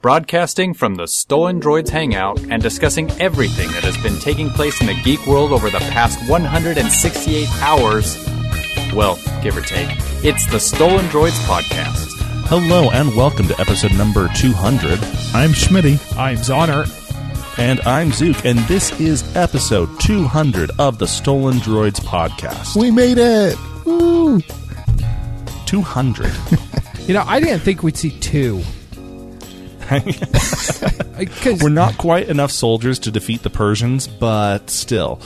broadcasting from the Stolen Droids Hangout and discussing everything that has been taking place in the geek world over the past 168 hours. Well, give or take. It's the Stolen Droids Podcast. Hello and welcome to episode number 200. I'm Schmitty. I'm Zoner. And I'm Zook, and this is episode 200 of the Stolen Droids podcast. We made it! Woo! 200. You know, I didn't think we'd see two. We're not quite enough soldiers to defeat the Persians, but still.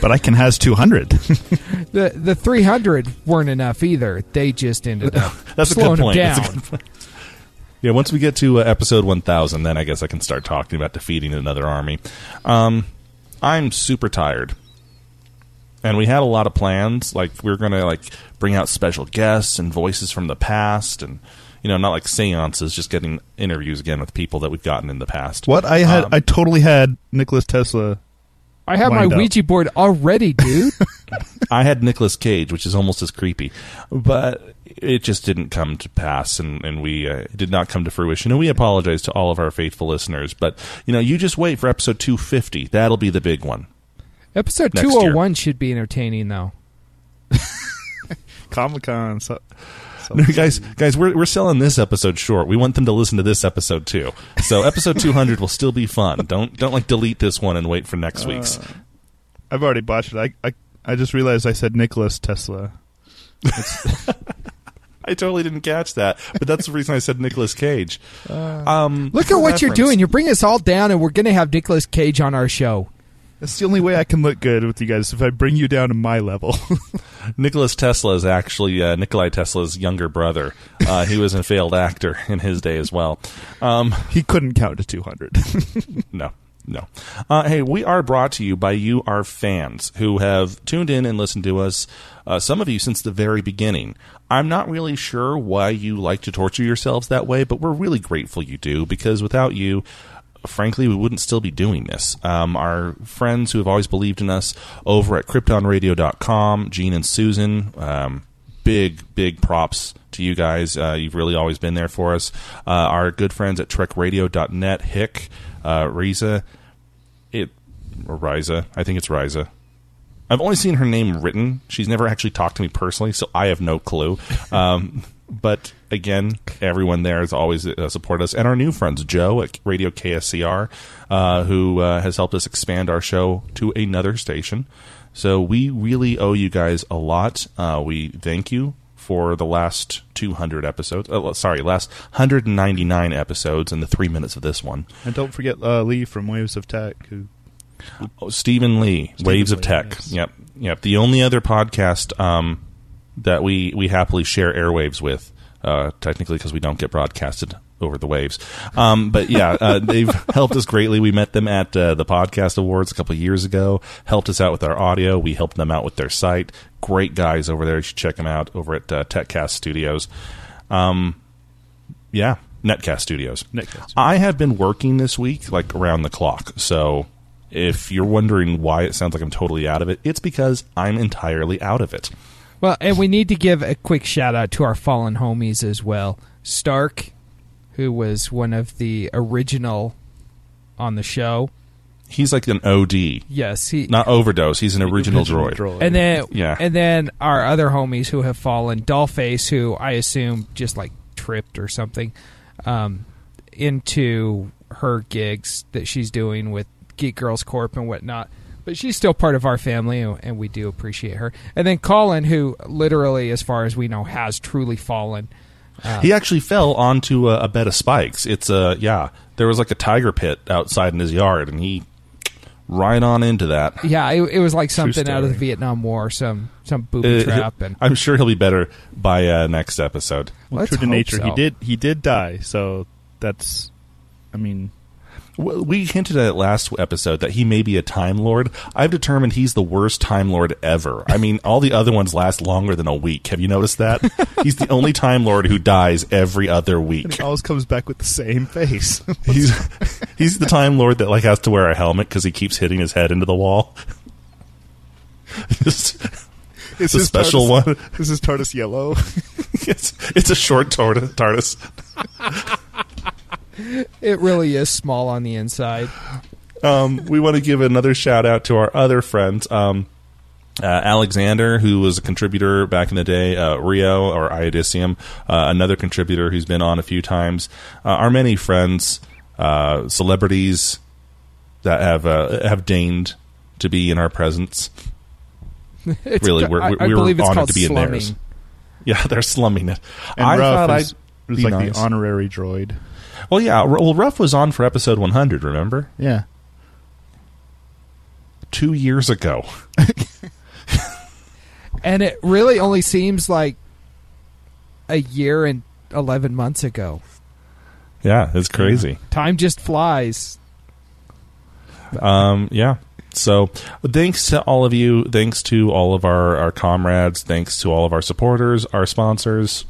But I can has 200. the the 300 weren't enough either. They just ended up That's a slowing good point. That's a good point. Yeah, once we get to uh, episode 1000, then I guess I can start talking about defeating another army. Um, I'm super tired. And we had a lot of plans. Like, we were going to, like, bring out special guests and voices from the past and, you know, not like seances, just getting interviews again with people that we've gotten in the past. what? I had, Um, I totally had Nicholas Tesla. I have my Lined up. Ouija board already, dude. I had Nicholas Cage, which is almost as creepy, but it just didn't come to pass, and and we uh, did not come to fruition. And we apologize to all of our faithful listeners, but you know, you just wait for episode two fifty. That'll be the big one. Episode 201 should be entertaining, though. Comic Con. So, so- No, guys, guys, we're we're selling this episode short. We want them to listen to this episode too. So episode two hundred will still be fun. Don't don't like delete this one and wait for next week's. I've already botched it. I, I, I just realized I said Nicholas Tesla. I totally didn't catch that, but that's the reason I said Nicolas Cage. um, Look at for what you're doing. You're bringing us all down, and we're going to have Nicolas Cage on our show. That's the only way I can look good with you guys if I bring you down to my level. Nicholas Tesla is actually uh, Nikolai Tesla's younger brother. Uh, he was a failed actor in his day as well. Um, he couldn't count to 200. no, no. Uh, hey, we are brought to you by you, our fans, who have tuned in and listened to us. Uh, some of you since the very beginning. I'm not really sure why you like to torture yourselves that way, but we're really grateful you do because without you, frankly, we wouldn't still be doing this. Um, our friends who have always believed in us over at KryptonRadio.com, Gene and Susan, um, big, big props to you guys. Uh, you've really always been there for us. Uh, our good friends at TrekRadio.net, Hick, uh, Riza, it, or Riza, I think it's Riza. I've only seen her name written. She's never actually talked to me personally, so I have no clue. Um, but again, everyone there has always uh, supported us, and our new friends, Joe at Radio KSCR, uh, who uh, has helped us expand our show to another station. So we really owe you guys a lot. Uh, we thank you for the last 200 episodes. Uh, sorry, last 199 episodes and the three minutes of this one. and don't forget uh, Lee from Waves of Tech, who Oh, Stephen Lee, Waves of Tech. yes. Yep, yep. The only other podcast um, that we we happily share airwaves with, uh, technically because we don't get broadcasted over the waves. Um, but yeah, uh, they've helped us greatly. We met them at uh, the podcast awards a couple years ago. Helped us out with our audio. We helped them out with their site. Great guys over there. You should check them out over at uh, TechCast Studios. Um, yeah, Netcast Studios. Netcast. I have been working this week like around the clock. So if you're wondering why it sounds like I'm totally out of it, it's because I'm entirely out of it. Well, and we need to give a quick shout out to our fallen homies as well. Stark, who was one of the original on the show. He's like an OD, Yes, he not overdose. He's an original, droid. and then Yeah. and then our other homies who have fallen, Dollface, who I assume just like tripped or something, um, into her gigs that she's doing with Geek Girls Corp and whatnot. But she's still part of our family, and we do appreciate her. And then Colin, who literally, as far as we know, has truly fallen. He actually fell onto a, a bed of spikes. It's a yeah. There was like a tiger pit outside in his yard, and he right on into that. Yeah, it, it was like something out of the. Vietnam War, some some booby Uh, trap, and I'm sure he'll be better by uh, next episode. Well, Let's true to hope nature, he did he did die. So that's, I mean, W- We hinted at it last episode that he may be a Time Lord. I've determined he's the worst Time Lord ever. I mean, all the other ones last longer than a week. Have you noticed that? he's the only Time Lord who dies every other week. And he always comes back with the same face. He's he's the Time Lord that like has to wear a helmet because he keeps hitting his head into the wall. Just- It's a special TARDIS- one. This is TARDIS yellow. it's, it's a short TARDIS. It really is small on the inside. Um, we want to give another shout out to our other friends. Um, uh, Alexander, who was a contributor back in the day, uh, Rio or Iodicium, uh, another contributor who's been on a few times. Uh, our many friends, uh, celebrities that have uh, have deigned to be in our presence. It's Really, ca- we're- I, we I were believe it's honored called to be in slumming. theirs. Yeah, they're slumming it. And I Ruff thought is, I'd is be like nice. the honorary droid. Well, yeah. R- Well, Ruff was on for episode 100. Remember, Yeah. two years ago. And it really only seems like a year and 11 months ago. Yeah, it's crazy. Time just flies. Um, yeah. So thanks to all of you. Thanks to all of our, our comrades. Thanks to all of our supporters, our sponsors.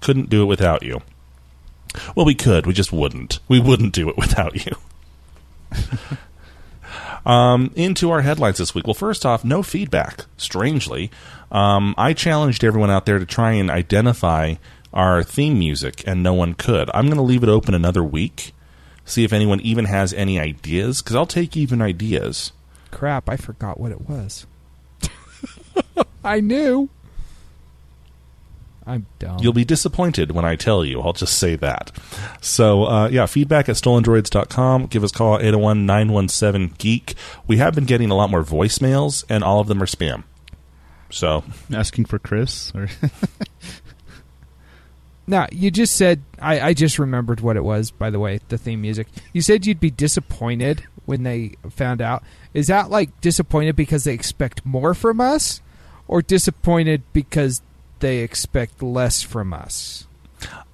Couldn't do it without you. Well, we could. We just wouldn't. We wouldn't do it without you. um, into our headlines this week. Well, first off, no feedback. Strangely, um, I challenged everyone out there to try and identify our theme music, and no one could. I'm going to leave it open another week. See if anyone even has any ideas, because I'll take even ideas. Crap, I forgot what it was. I knew. I'm dumb. You'll be disappointed when I tell you. I'll just say that. So, uh, yeah, feedback at stolendroids.com. Give us a call at 801 917 Geek. We have been getting a lot more voicemails, and all of them are spam. So, Asking for Chris or Now, you just said, I, I just remembered what it was, by the way, the theme music. You said you'd be disappointed when they found out. Is that like disappointed because they expect more from us? Or disappointed because they expect less from us?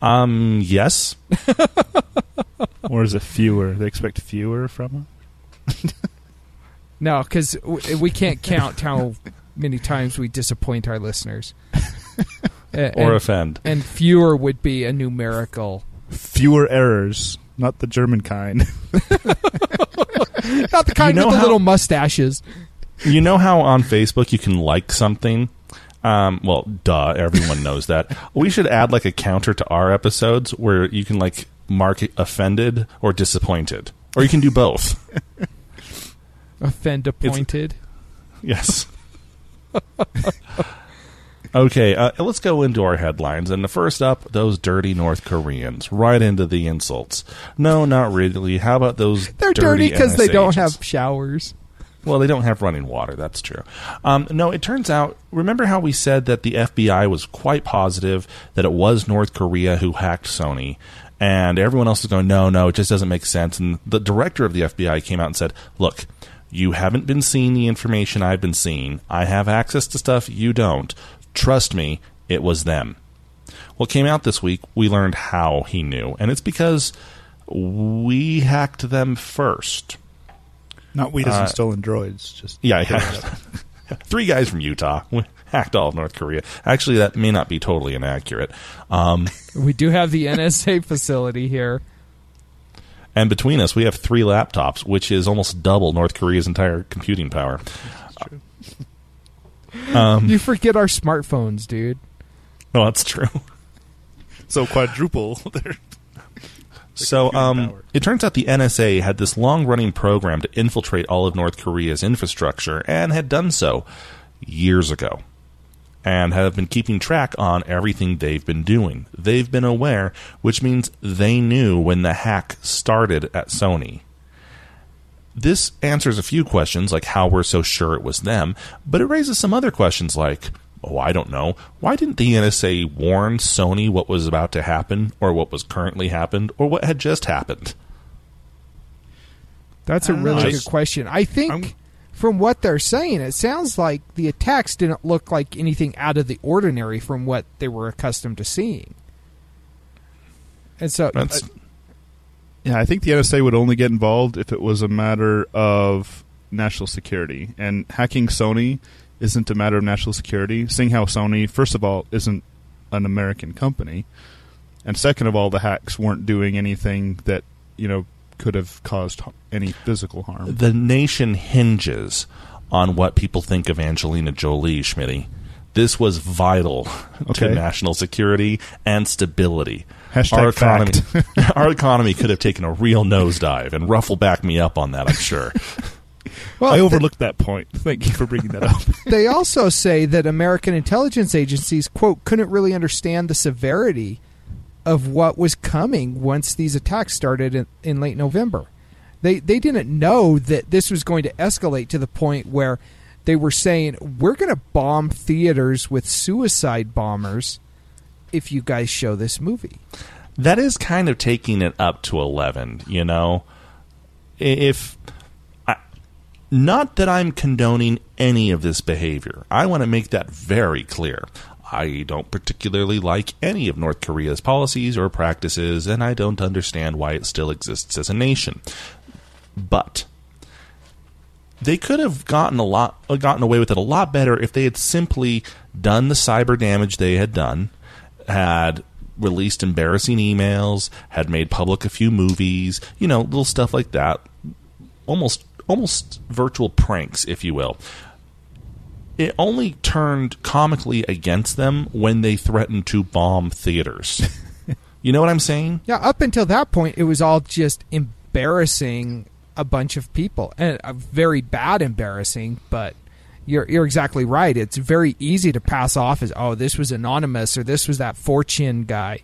um, yes. or is it fewer? They expect fewer from him. No, because we can't count how many times we disappoint our listeners. A- Or offend. and fewer would be a numerical. Fewer errors, not the German kind. Not the kind know with the how- little mustaches. You know how on Facebook you can like something? Um, well, duh, everyone knows that. We should add like a counter to our episodes where you can like mark offended or disappointed. Or you can do both. Offend appointed. Yes. okay, uh, let's go into our headlines. And the first up, those dirty North Koreans. Right into the insults. No, not really. How about those They're dirty because they don't have showers. Well, they don't have running water. That's true. Um, no, it turns out. Remember how we said that the FBI was quite positive that it was North Korea who hacked Sony, and everyone else was going, "No, no, it just doesn't make sense." And the director of the FBI came out and said, "Look, you haven't been seeing the information I've been seeing. I have access to stuff you don't. Trust me, it was them." What came out this week, we learned how he knew, and it's because we hacked them first. Not we Uh, and stolen droids. Just Yeah, yeah. Three guys from Utah hacked all of North Korea. Actually, that may not be totally inaccurate. Um, We do have the NSA facility here. and between us, we have three laptops, which is almost double North Korea's entire computing power. Um, You forget our smartphones, dude. no, that's true. so quadruple. So, um, it turns out the NSA had this long running program to infiltrate all of North Korea's infrastructure and had done so years ago and have been keeping track on everything they've been doing. They've been aware, which means they knew when the hack started at Sony. This answers a few questions, like how we're so sure it was them, but it raises some other questions like, oh, I don't know, why didn't the NSA warn Sony what was about to happen, or what was currently happened, or what had just happened? That's a really know. good question. I think I'm- from what they're saying, it sounds like the attacks didn't look like anything out of the ordinary from what they were accustomed to seeing. And so, That's uh, yeah, I think the NSA would only get involved if it was a matter of national security. And hacking Sony isn't a matter of national security, seeing how Sony, first of all, isn't an American company. And second of all, the hacks weren't doing anything that, you know, could have caused any physical harm. the nation hinges on what people think of Angelina Jolie, Schmitty. This was vital to national security and stability. Hashtag our economy, our economy could have taken a real nosedive, and Ruffle back me up on that. I'm sure. Well, I th- overlooked that point. Thank you for bringing that up. they also say that American intelligence agencies, quote, couldn't really understand the severity of what was coming once these attacks started in, in late November. They they didn't know that this was going to escalate to the point where they were saying we're going to bomb theaters with suicide bombers if you guys show this movie. that is kind of taking it up to 11 you know if I, not that i'm condoning any of this behavior. I want to make that very clear. I don't particularly like any of north korea's policies or practices and i don't understand why it still exists as a nation. But they could have gotten a lot uh, gotten away with it a lot better if they had simply done the cyber damage they had done had released embarrassing emails had made public a few movies you know little stuff like that. Almost almost virtual pranks if you will it only turned comically against them when they threatened to bomb theaters you know what i'm saying Yeah, up until that point, it was all just embarrassing a bunch of people, and uh, very bad embarrassing. But you're you're exactly right. It's very easy to pass off as oh, this was anonymous or this was that 4chan guy.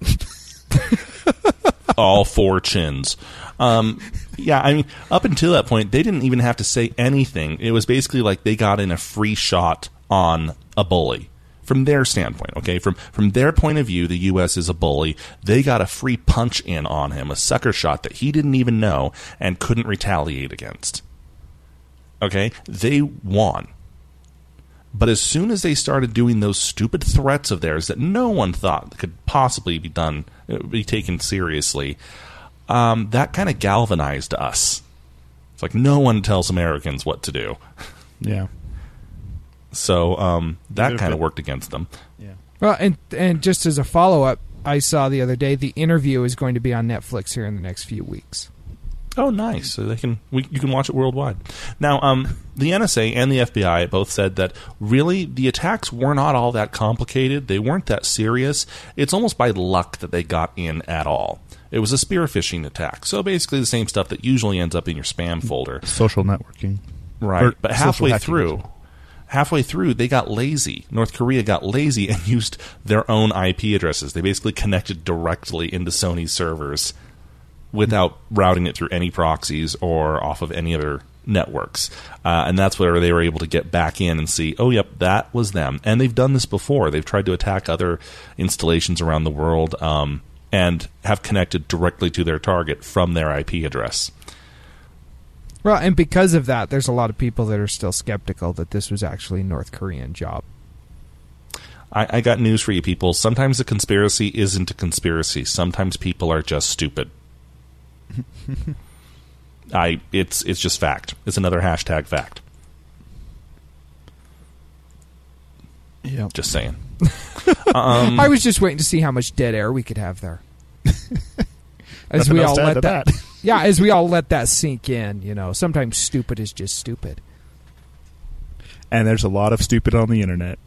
all four chins. Um, yeah, I mean, up until that point, they didn't even have to say anything. It was basically like they got in a free shot on a bully from their standpoint. Okay, from from their point of view, the U.S. is a bully. They got a free punch in on him, a sucker shot that he didn't even know and couldn't retaliate against. Okay, they won. But as soon as they started doing those stupid threats of theirs that no one thought could possibly be done, be taken seriously, um, that kind of galvanized us. It's like no one tells Americans what to do. yeah. So um, that kind of worked against them. Yeah. Well, and and just as a follow up, I saw the other day the interview is going to be on Netflix here in the next few weeks. Oh, nice! So they can we, you can watch it worldwide. Now, um, the NSA and the FBI both said that really the attacks were not all that complicated. They weren't that serious. It's almost by luck that they got in at all. It was a spear phishing attack, so basically the same stuff that usually ends up in your spam folder. Social networking. Right. Or but halfway through, halfway through, they got lazy. North Korea got lazy and used their own IP addresses. They basically connected directly into Sony's servers without routing it through any proxies or off of any other networks. Uh, and that's where they were able to get back in and see, oh, yep, that was them. And they've done this before. They've tried to attack other installations around the world um, and have connected directly to their target from their IP address. Well, and because of that, there's a lot of people that are still skeptical that this was actually a North Korean job. I, I got news for you people. Sometimes a conspiracy isn't a conspiracy. Sometimes people are just stupid. I it's it's just fact. It's another hashtag fact. Yeah. Just saying. Um, I was just waiting to see how much dead air we could have there. as Nothing we all let that, that. yeah, as we all let that sink in, you know, sometimes stupid is just stupid. And there's a lot of stupid on the internet.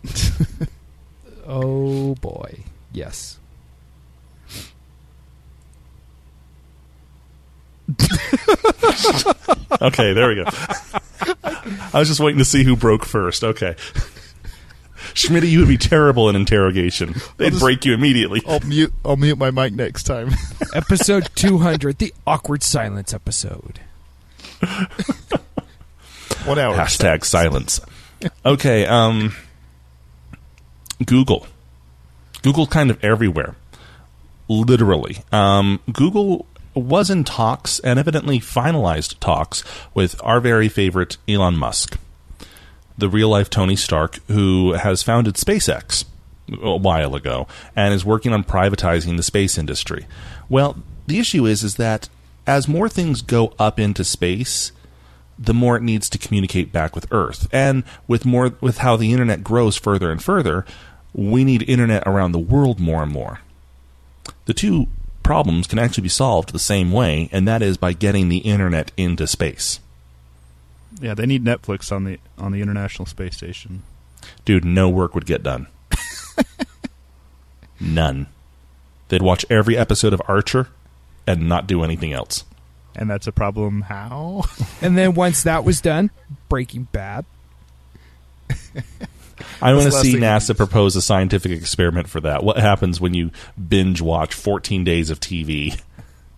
Oh boy, yes. Okay, there we go. I was just waiting to see who broke first. Okay. Schmitty, you would be terrible in interrogation. They'd just- break you immediately. I'll mute. I'll mute my mic next time. Episode 200, the awkward silence episode. One hour. Hashtag silence. Okay, um Google. Google kind of everywhere. Literally. Um Google was in talks and evidently finalized talks with our very favorite Elon Musk. The real life Tony Stark, who has founded SpaceX a while ago and is working on privatizing the space industry. Well, the issue is is that as more things go up into space, the more it needs to communicate back with Earth. And with more with how the internet grows further and further, we need internet around the world more and more. The two problems can actually be solved the same way, and that is by getting the internet into space. Yeah, they need Netflix on the on the International Space Station. dude, no work would get done. None. They'd watch every episode of Archer and not do anything else. And that's a problem. How? And then once that was done, Breaking Bad. I want to That's the last see NASA propose a scientific experiment for that. What happens when you binge watch 14 days of TV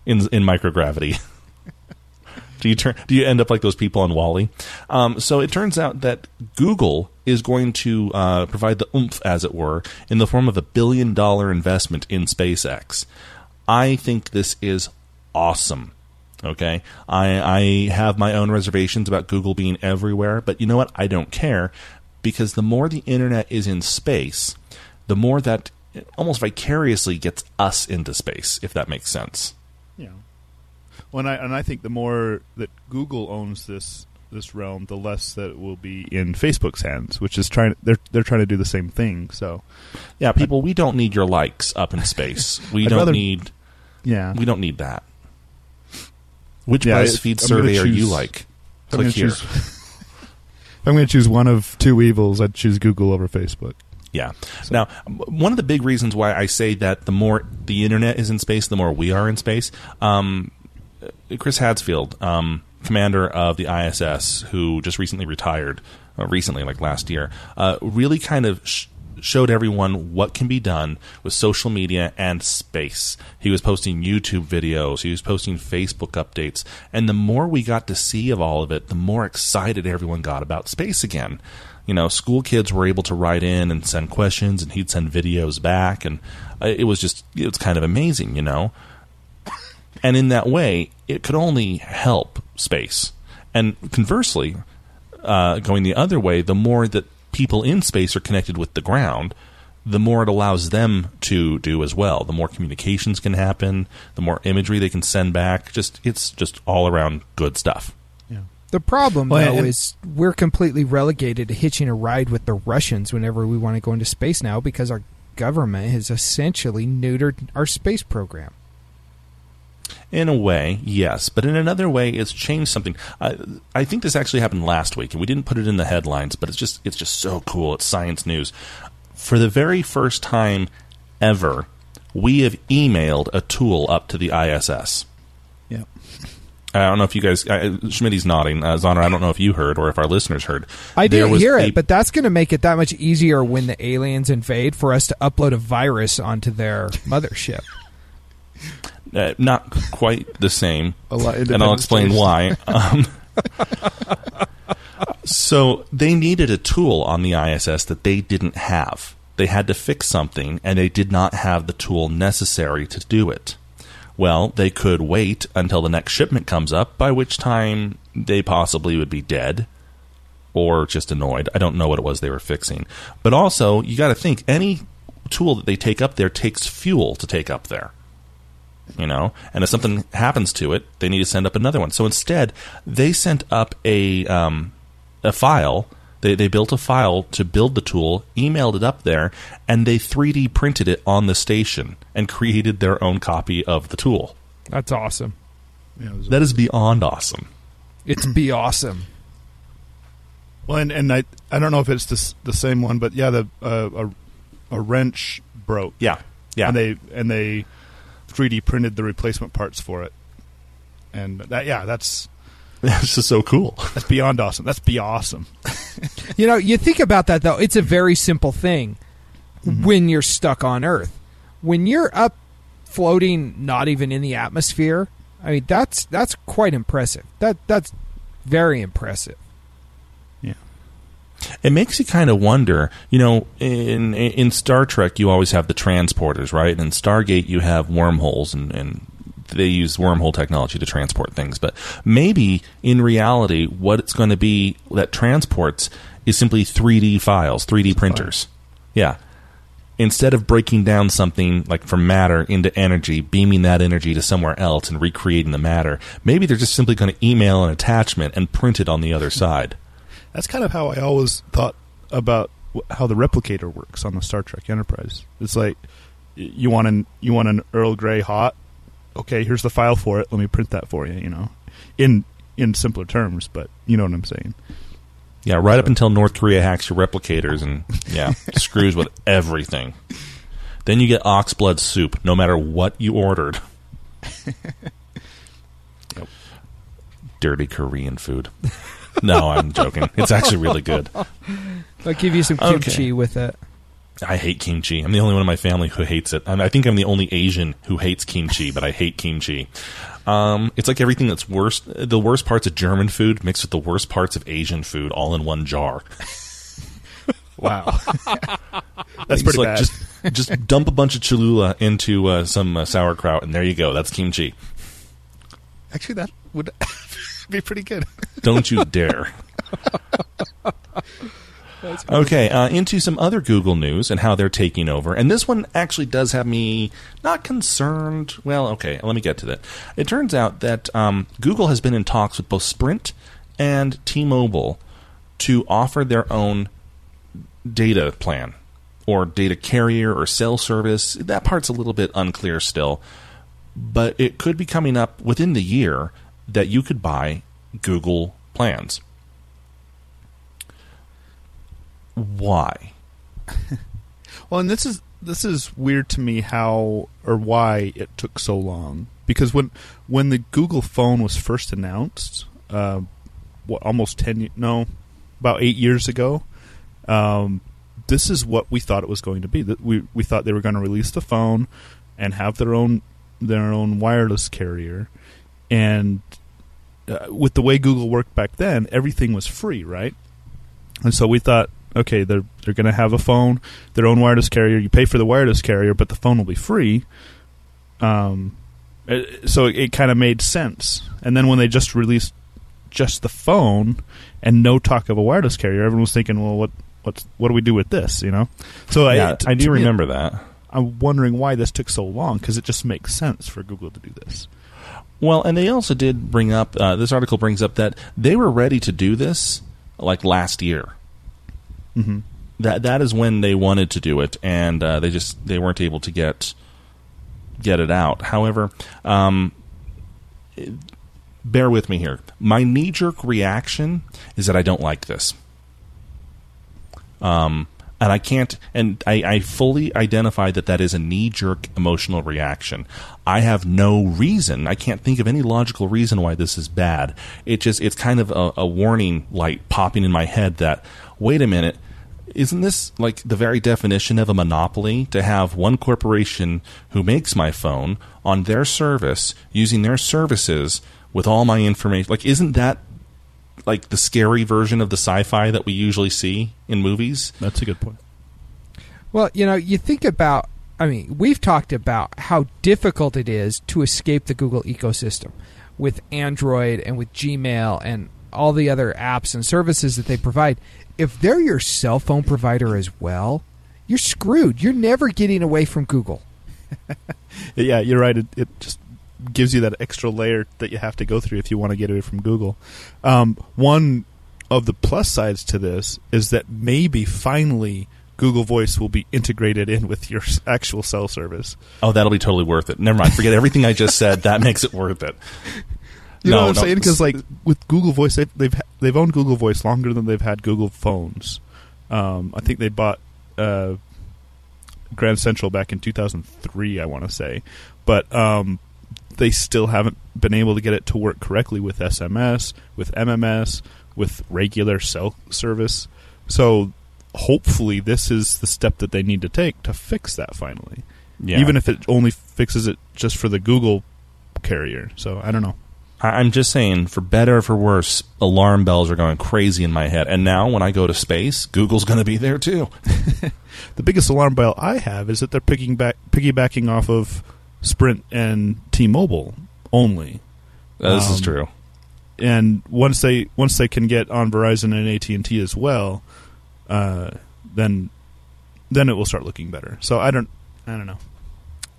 in in microgravity? do you turn? Do you end up like those people on WALL-E? Um, so it turns out that Google is going to uh, provide the oomph, as it were, in the form of a billion dollar investment in SpaceX. I think this is awesome. Okay, I, I have my own reservations about Google being everywhere, but you know what? I don't care because the more the internet is in space, the more that almost vicariously gets us into space, if that makes sense. Yeah. Well, and I, and I think the more that Google owns this this realm, the less that it will be in Facebook's hands, which is trying. They're they're trying to do the same thing. So Yeah, people, we don't need your likes up in space. We don't rather- need yeah, we don't need that. Which Yeah, BuzzFeed survey are you choose- like? Click here. if I'm going to choose one of two evils, I'd choose Google over Facebook. Yeah. Now, one of the big reasons why I say that the more the internet is in space, the more we are in space. Um, Chris Hadfield, um, commander of the ISS, who just recently retired, uh, recently, like last year, uh, really kind of sh- showed everyone what can be done with social media and space. He was posting YouTube videos, he was posting Facebook updates, and the more we got to see of all of it, the more excited everyone got about space again. You know, school kids were able to write in and send questions, and he'd send videos back, and uh, it was just it was kind of amazing, you know. And in that way, it could only help space. And conversely, uh, going the other way, the more that people in space are connected with the ground, the more it allows them to do as well. The more communications can happen, the more imagery they can send back. Just it's just all around good stuff. The problem, Well, though, and- is we're completely relegated to hitching a ride with the Russians whenever we want to go into space now because our government has essentially neutered our space program. In a way, yes, but in another way, it's changed something. I, I think this actually happened last week, and we didn't put it in the headlines, but it's just it's just so cool. It's science news. For the very first time ever, we have emailed a tool up to the ISS. Yeah. I don't know if you guys, uh, Schmidt's nodding. Uh, Zoner, I don't know if you heard or if our listeners heard. I didn't hear a- it, but that's going to make it that much easier when the aliens invade for us to upload a virus onto their mothership. uh, not quite the same. A lot- and I'll explain why. Um, so they needed a tool on the ISS that they didn't have. They had to fix something, and they did not have the tool necessary to do it. Well, they could wait until the next shipment comes up, by which time they possibly would be dead or just annoyed. I don't know what it was they were fixing. But also, you got to think any tool that they take up there takes fuel to take up there you know? And if something happens to it they need to send up another one. So instead they sent up a um, a file. They, they built a file to build the tool emailed it up there and they 3d printed it on the station and created their own copy of the tool. That's awesome. Yeah, it was- that is beyond awesome. It's be awesome. Well, and, and I I don't know if it's the, the same one, but yeah, the uh, a a wrench broke. yeah. Yeah. And they and they 3D printed the replacement parts for it. And that yeah, that's it's just so cool that's beyond awesome. That's be awesome. You know, you think about that though. It's a very simple thing mm-hmm. when you're stuck on Earth. When you're up floating, not even in the atmosphere. I mean, that's that's quite impressive. That that's very impressive. It makes you kind of wonder. You know, in in Star Trek, you always have the transporters, right? And in Stargate, you have wormholes, and, and they use wormhole technology to transport things. But maybe in reality, what it's going to be that transports is simply 3D files, 3D printers. Yeah. Instead of breaking down something like from matter into energy, beaming that energy to somewhere else and recreating the matter, maybe they're just simply going to email an attachment and print it on the other side. That's kind of how I always thought about how the replicator works on the Star Trek Enterprise. It's like you want an you want an Earl Grey hot. Okay, here's the file for it. Let me print that for you. You know, in in simpler terms, but you know what I'm saying. Yeah, right up until North Korea hacks your replicators and yeah, screws with everything. Then you get ox blood soup, no matter what you ordered. Dirty Korean food. No, I'm joking. It's actually really good. I'll give you some Okay. kimchi with it. I hate kimchi. I'm the only one in my family who hates it. I, I think I'm the only Asian who hates kimchi, but I hate kimchi. Um, it's like everything that's worst. The worst parts of German food mixed with the worst parts of Asian food all in one jar. Wow. That's pretty like bad. Just, just dump a bunch of Cholula into uh, some uh, sauerkraut, and there you go. That's kimchi. Actually, that would be pretty good. Don't you dare. Okay, uh, into some other Google news and how they're taking over. And this one actually does have me not concerned. Well, okay, let me get to that. It turns out that um, Google has been in talks with both Sprint and T Mobile to offer their own data plan or data carrier or cell service. That part's a little bit unclear still, but it could be coming up within the year that you could buy Google plans. Why? Well, and this is this is weird to me how or why it took so long because when when the Google phone was first announced, uh, what almost ten no, about eight years ago, um, this is what we thought it was going to be. That we we thought they were going to release the phone and have their own their own wireless carrier, and uh, with the way Google worked back then, everything was free, right? And so we thought, okay, they're they're going to have a phone, their own wireless carrier. You pay for the wireless carrier, but the phone will be free. Um, it- so it, it kind of made sense. And then when they just released just the phone and no talk of a wireless carrier, everyone was thinking, well, what what's what do we do with this? You know? So yeah, t- I do to me, remember that. I'm wondering why this took so long because it just makes sense for Google to do this. Well, and they also did bring up uh, this article brings up that they were ready to do this like last year. Mm-hmm. That that is when they wanted to do it, and uh, they just they weren't able to get get it out. However, um, it- bear with me here. My knee jerk reaction is that I don't like this. Um, and I can't, and I, I fully identify that that is a knee jerk emotional reaction. I have no reason, I can't think of any logical reason why this is bad. It just, it's kind of a, a warning light popping in my head that, wait a minute, isn't this like the very definition of a monopoly to have one corporation who makes my phone on their service using their services with all my information? Like, isn't that like the scary version of the sci-fi that we usually see in movies? That's a good point. Well, you know, you think about. I mean, we've talked about how difficult it is to escape the Google ecosystem with Android and with Gmail and all the other apps and services that they provide. If they're your cell phone provider as well, you're screwed. You're never getting away from Google. Yeah, you're right. It, it just gives you that extra layer that you have to go through if you want to get away from Google. Um, one of the plus sides to this is that maybe finally Google Voice will be integrated in with your actual cell service. Oh, that'll be totally worth it. Never mind. Forget everything I just said. That makes it worth it. You know No, what I'm no. saying? Because like with Google Voice, they've they've, they've owned Google Voice longer than they've had Google phones. Um, I think they bought uh, Grand Central back in 2003. I want to say, but um, they still haven't been able to get it to work correctly with SMS, with MMS, with regular cell service. So hopefully, this is the step that they need to take to fix that finally. Yeah. Even if it only fixes it just for the Google carrier. So I don't know. I'm just saying, for better or for worse, alarm bells are going crazy in my head. And now, when I go to space, Google's going to be there too. The biggest alarm bell I have is that they're picking back, piggybacking off of Sprint and T-Mobile only. Uh, this is Um, true. And once they once they can get on Verizon and AT and T as well, uh, then then it will start looking better. So I don't I don't know.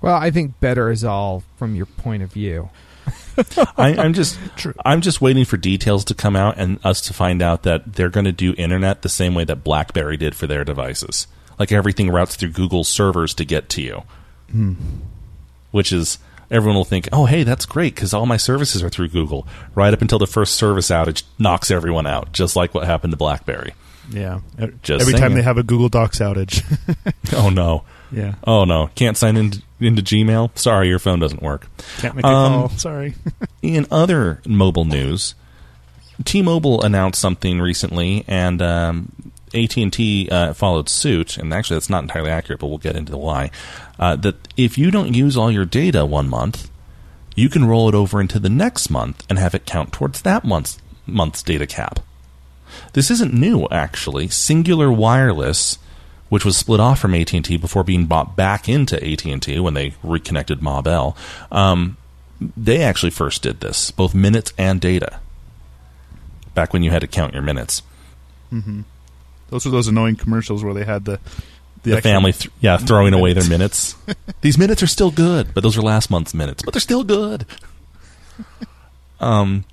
Well, I think better is all from your point of view. I, I'm just, True. I'm just waiting for details to come out and us to find out that they're going to do internet the same way that BlackBerry did for their devices. Like everything routes through Google's servers to get to you, Hmm. Which is everyone will think, "Oh, hey, that's great because all my services are through Google." Right up until the first service outage knocks everyone out, just like what happened to BlackBerry. Yeah. Just Every time they have a Google Docs outage. Oh no. yeah. Oh no. Can't sign into, into Gmail. Sorry, your phone doesn't work. Can't make a Um, call. Sorry. In other mobile news, T-Mobile announced something recently, and um, AT&T uh, followed suit. And actually, that's not entirely accurate, but we'll get into the why. Uh, that if you don't use all your data one month, you can roll it over into the next month and have it count towards that month's month's data cap. This isn't new, actually. Cingular Wireless, which was split off from AT and T before being bought back into AT and T when they reconnected Ma Bell, um, they actually first did this, both minutes and data. Back when you had to count your minutes, Those are those annoying commercials where they had the the, extra- family, th- yeah, throwing away their minutes. These minutes are still good, but those are last month's minutes, but they're still good. Um,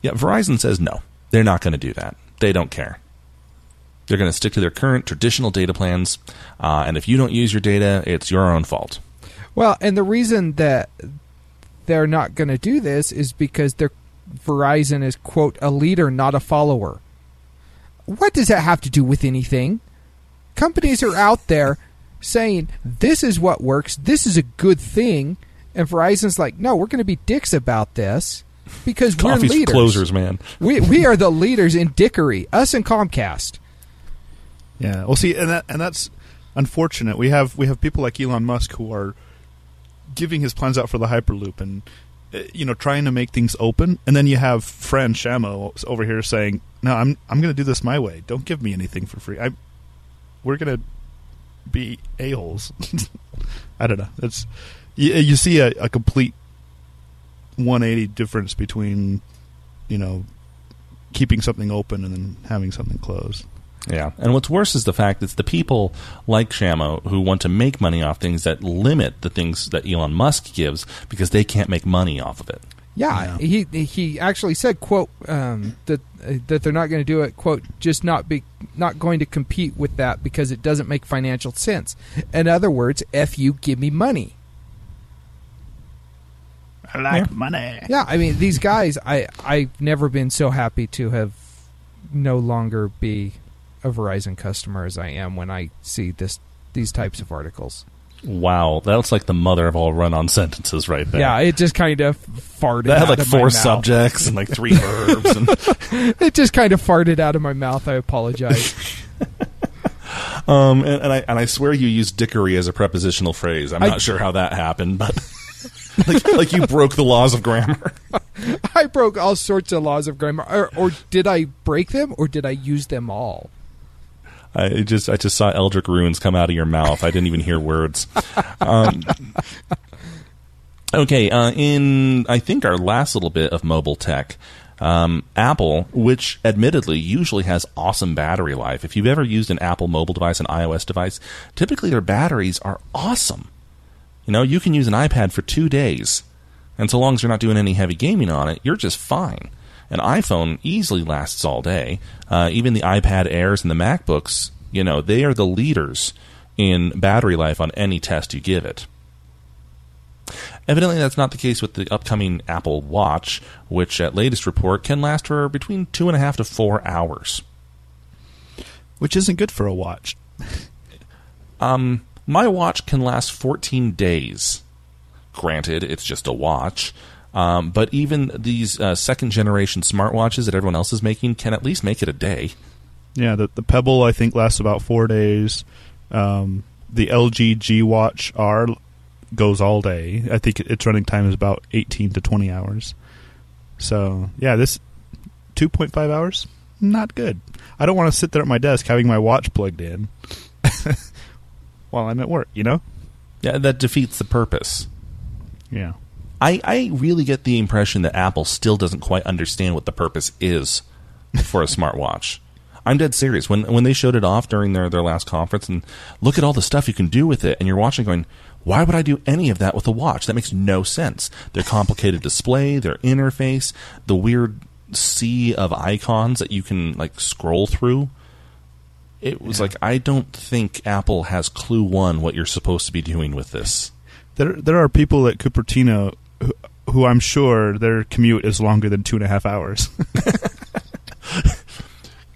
yeah, Verizon says no, they're not going to do that. They don't care. They're going to stick to their current traditional data plans, uh, and if you don't use your data, it's your own fault. Well, and the reason that they're not going to do this is because their Verizon is quote a leader, not a follower. What does that have to do with anything? Companies are out there saying this is what works, this is a good thing, and Verizon's like, no, we're going to be dicks about this because we're Coffee's leaders. closers, man. We we are the leaders in dickery. Us and Comcast. Yeah. Well, see, and that and that's unfortunate. We have we have people like Elon Musk who are giving his plans out for the Hyperloop and Uh, you know trying to make things open, and then you have Fran Shammo over here saying, "No, I'm I'm going to do this my way. Don't give me anything for free. I we're going to be a holes." I don't know. It's you, you see a, a complete 180 difference between you know keeping something open and then having something closed. Yeah, and what's worse is the fact that it's the people like Shammo who want to make money off things that limit the things that Elon Musk gives because they can't make money off of it. Yeah, he he actually said quote um, that uh, that they're not going to do it quote just not be not going to compete with that because it doesn't make financial sense. In other words, f you, give me money. I like money. Yeah, I mean these guys, I I've never been so happy to have no longer be a Verizon customer as I am when I see this these types of articles. Wow, that's like the mother of all run-on sentences right there. Yeah, it just kind of farted. that had out like four subjects and like three verbs. And, It just kind of farted out of my mouth. I apologize. um, and, and I and I swear you used dickery as a prepositional phrase. I'm I- not sure how that happened, but like, like you broke the laws of grammar. I broke all sorts of laws of grammar, or, or did I break them, or did I use them all? I just I just saw Eldrick runes come out of your mouth. I didn't even hear words. Um, okay, uh, in I think our last little bit of mobile tech, um, Apple, which admittedly usually has awesome battery life. If you've ever used an Apple mobile device, an iOS device, typically their batteries are awesome. You know, you can use an iPad for two days, and so long as you're not doing any heavy gaming on it, you're just fine. An iPhone easily lasts all day. Uh, even the iPad Airs and the MacBooks, you know, they are the leaders in battery life on any test you give it. Evidently, that's not the case with the upcoming Apple Watch, which, at latest report, can last for between two and a half to four hours. which isn't good for a watch. Um, my watch can last 14 days. Granted, it's just a watch. Um, but even these uh, second generation smartwatches that everyone else is making can at least make it a day. Yeah, the the Pebble I think lasts about four days. Um, the LG G Watch R goes all day. I think its running time is about eighteen to twenty hours. So yeah, this two point five hours, not good. I don't want to sit there at my desk having my watch plugged in while I'm at work. You know? Yeah, that defeats the purpose. Yeah. I, I really get the impression that Apple still doesn't quite understand what the purpose is for a smartwatch. I'm dead serious. When when they showed it off during their, their last conference and look at all the stuff you can do with it and you're watching going, why would I do any of that with a watch? That makes no sense. Their complicated display, their interface, the weird sea of icons that you can like scroll through. It was like I don't think Apple has clue one what you're supposed to be doing with this. There there are people at Cupertino who, I'm sure their commute is longer than two and a half hours.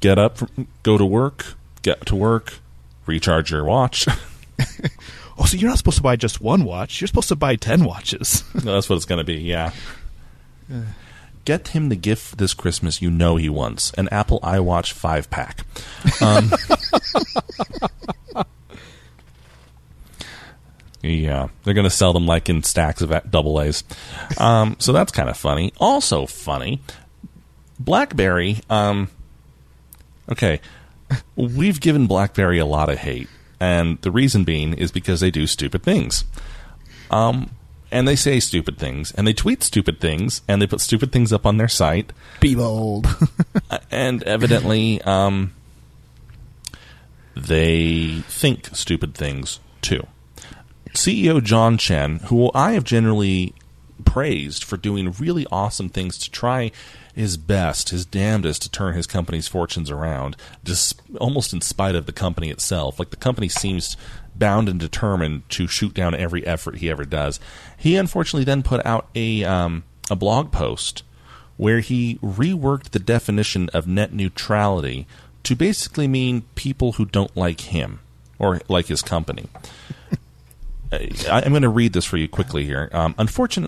Get up, go to work, get to work, recharge your watch. oh, so you're not supposed to buy just one watch. You're supposed to buy ten watches. That's what it's going to be, yeah. Get him the gift this Christmas you know he wants an Apple iWatch 5 pack. Um, yeah, they're going to sell them like in stacks of double A's. Um, so that's kind of funny. Also, funny, Blackberry. Um, okay, we've given Blackberry a lot of hate, and the reason being is because they do stupid things. Um, and they say stupid things, and they tweet stupid things, and they put stupid things up on their site. Be bold. and evidently, um, they think stupid things too. CEO John Chen, who I have generally praised for doing really awesome things to try his best, his damnedest to turn his company's fortunes around, just almost in spite of the company itself. Like the company seems bound and determined to shoot down every effort he ever does. He unfortunately then put out a um, a blog post where he reworked the definition of net neutrality to basically mean people who don't like him or like his company. I, am going to read this for you quickly here. Um,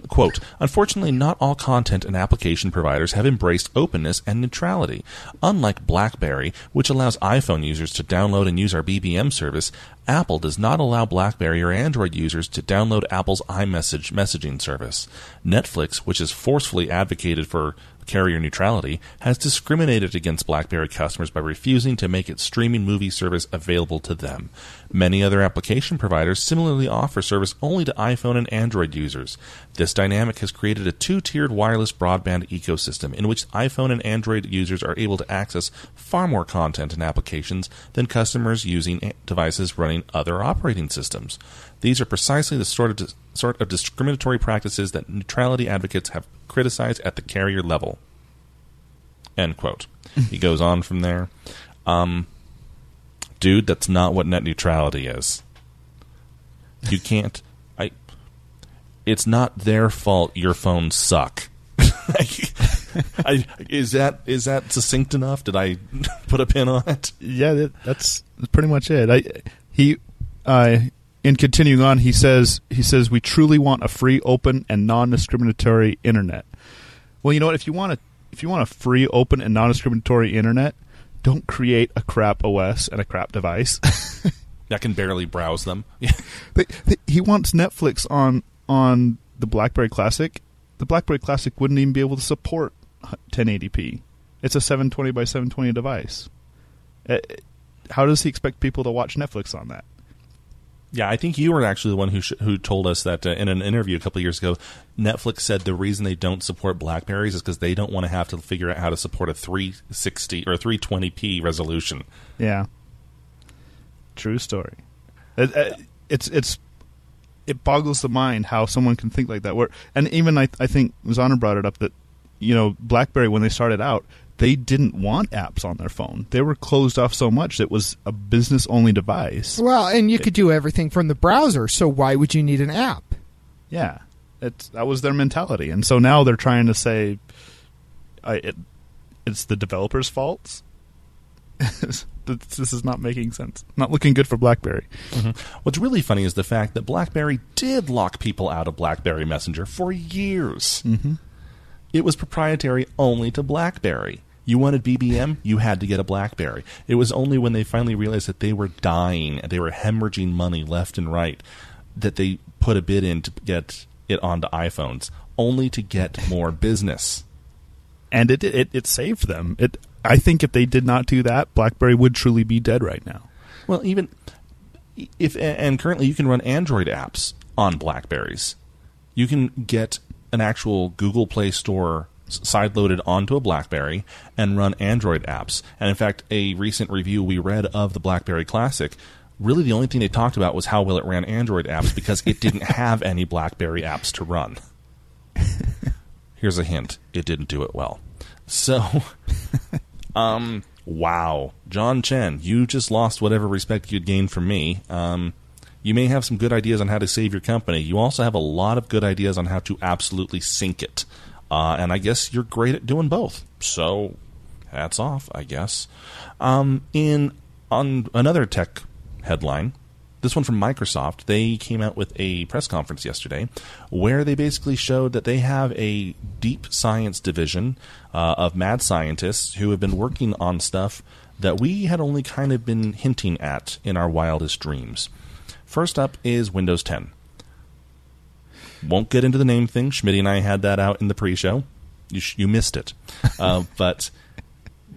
quote. Unfortunately, not all content and application providers have embraced openness and neutrality. Unlike BlackBerry, which allows iPhone users to download and use our BBM service, Apple does not allow BlackBerry or Android users to download Apple's iMessage messaging service. Netflix, which has forcefully advocated for carrier neutrality, has discriminated against BlackBerry customers by refusing to make its streaming movie service available to them. Many other application providers similarly offer service only to iPhone and Android users. This dynamic has created a two tiered wireless broadband ecosystem in which iPhone and Android users are able to access far more content and applications than customers using devices running other operating systems. These are precisely the sort of, sort of discriminatory practices that neutrality advocates have criticized at the carrier level. End quote. he goes on from there. Um, dude, that's not what net neutrality is. You can't. I. It's not their fault. Your phones suck. I, is that is that succinct enough? Did I put a pin on it? Yeah, that, that's pretty much it. I he uh, in continuing on, he says he says we truly want a free, open, and non-discriminatory internet. Well, you know what? If you want a if you want a free, open, and non-discriminatory internet, don't create a crap OS and a crap device that can barely browse them. they, they, he wants Netflix on on the BlackBerry Classic. The BlackBerry Classic wouldn't even be able to support 1080p. It's a 720 by 720 device. Uh, how does he expect people to watch Netflix on that? Yeah, I think you were actually the one who sh- who told us that uh, in an interview a couple years ago. Netflix said the reason they don't support Blackberries is because they don't want to have to figure out how to support a 360 or 320p resolution. Yeah, true story. It, it, it's it's it boggles the mind how someone can think like that. Where and even I I think Zana brought it up that you know BlackBerry when they started out they didn't want apps on their phone. They were closed off so much it was a business only device. Well, and you could do everything from the browser, so why would you need an app? Yeah. It's that was their mentality. And so now they're trying to say I, it, it's the developers' faults. this is not making sense. Not looking good for BlackBerry. Mm-hmm. What's really funny is the fact that BlackBerry did lock people out of BlackBerry Messenger for years. Mm-hmm. It was proprietary only to BlackBerry. You wanted BBM, you had to get a BlackBerry. It was only when they finally realized that they were dying, they were hemorrhaging money left and right, that they put a bid in to get it onto iPhones, only to get more business. And it it, it saved them. It I think if they did not do that, BlackBerry would truly be dead right now. Well, even if and currently you can run Android apps on Blackberries. You can get an actual Google Play Store side-loaded onto a BlackBerry and run Android apps. And in fact, a recent review we read of the BlackBerry Classic really the only thing they talked about was how well it ran Android apps because it didn't have any BlackBerry apps to run. Here's a hint: it didn't do it well. So, um, wow, John Chen, you just lost whatever respect you'd gained from me. Um, You may have some good ideas on how to save your company. You also have a lot of good ideas on how to absolutely sink it. Uh, and I guess you're great at doing both. So, hats off, I guess. Um, in on another tech headline, this one from Microsoft, they came out with a press conference yesterday where they basically showed that they have a deep science division uh, of mad scientists who have been working on stuff that we had only kind of been hinting at in our wildest dreams. First up is Windows 10. Won't get into the name thing. Schmidt and I had that out in the pre-show. You, sh- you missed it, uh, but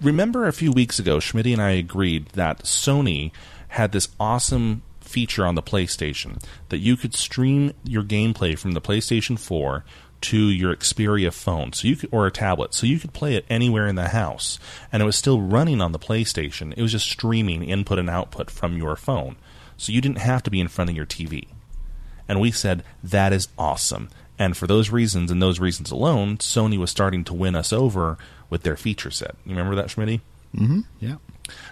remember a few weeks ago, Schmidt and I agreed that Sony had this awesome feature on the PlayStation that you could stream your gameplay from the PlayStation 4 to your Xperia phone, so you could, or a tablet, so you could play it anywhere in the house, and it was still running on the PlayStation. It was just streaming input and output from your phone, so you didn't have to be in front of your TV. And we said that is awesome. And for those reasons and those reasons alone, Sony was starting to win us over with their feature set. You remember that, Schmitty? Mm-hmm. Yeah.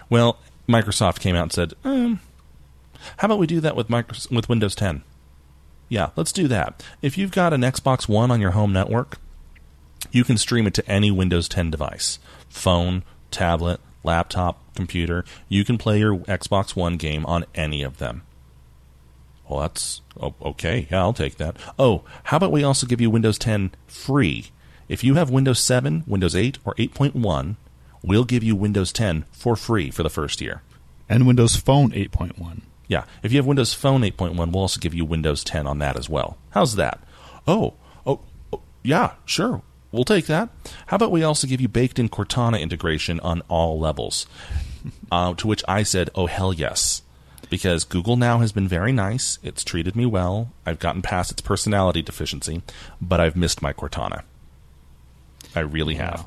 Well, Microsoft came out and said, um, "How about we do that with Microsoft, with Windows 10?" Yeah, let's do that. If you've got an Xbox One on your home network, you can stream it to any Windows 10 device, phone, tablet, laptop, computer. You can play your Xbox One game on any of them. Well, that's oh, okay. Yeah, I'll take that. Oh, how about we also give you Windows 10 free? If you have Windows 7, Windows 8, or 8.1, we'll give you Windows 10 for free for the first year. And Windows Phone 8.1. Yeah, if you have Windows Phone 8.1, we'll also give you Windows 10 on that as well. How's that? Oh, oh, oh yeah, sure. We'll take that. How about we also give you baked in Cortana integration on all levels? Uh, to which I said, oh, hell yes. Because Google now has been very nice. It's treated me well. I've gotten past its personality deficiency, but I've missed my Cortana. I really have.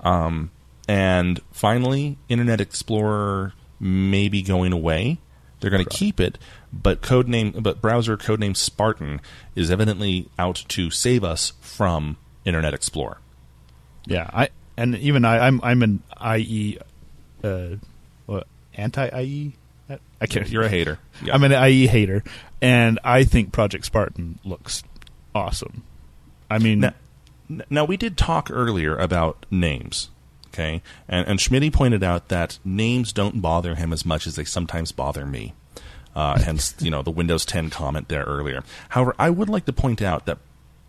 Um, and finally, Internet Explorer may be going away. They're going to keep it, but codename, but browser codename Spartan is evidently out to save us from Internet Explorer. Yeah, I and even I, I'm I'm an IE, uh, anti IE. I can't. You're a hater. Yeah. I'm an IE hater, and I think Project Spartan looks awesome. I mean, Now, now we did talk earlier about names, okay? And, and Schmitty pointed out that names don't bother him as much as they sometimes bother me. Uh, hence, you know, the Windows 10 comment there earlier. However, I would like to point out that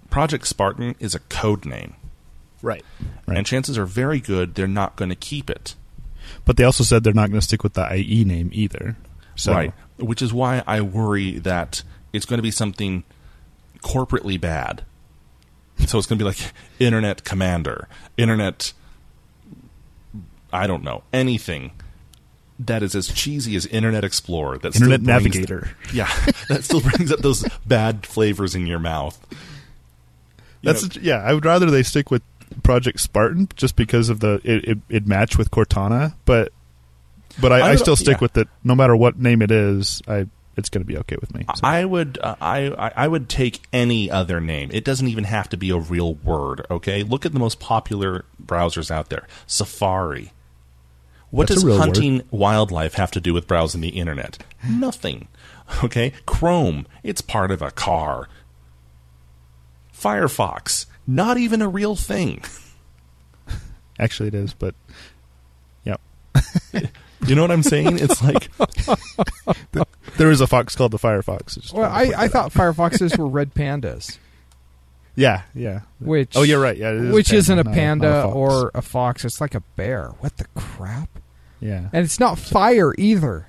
Project Spartan is a code name, right, and chances are very good they're not going to keep it. But they also said they're not going to stick with the IE name either. So, Right. Which is why I worry that it's going to be something corporately bad. So it's going to be like Internet Commander, Internet, I don't know, anything that is as cheesy as Internet Explorer. That still Internet Navigator. yeah, that still brings up those bad flavors in your mouth. You That's know- yeah. I would rather they stick with Project Spartan just because of the it, it, it match with Cortana, but but I, I I, still stick yeah. with it no matter what name it is. I it's going to be okay with me. So. I would uh, I I- I would take any other name. It doesn't even have to be a real word. Okay, look at the most popular browsers out there. Safari. What That's does real word. hunting wildlife have to do with browsing the internet? Nothing. Okay, Chrome. It's part of a car. Firefox. Not even a real thing. Actually, it is, but yeah, You know what I'm saying? It's like there is a fox called the Firefox. Well, I, I thought out. Firefoxes were red pandas, yeah, yeah. which Oh, you're right. Yeah, it is which panda, isn't a panda not a or a fox. It's like a bear. What the crap? yeah. And it's not fire either.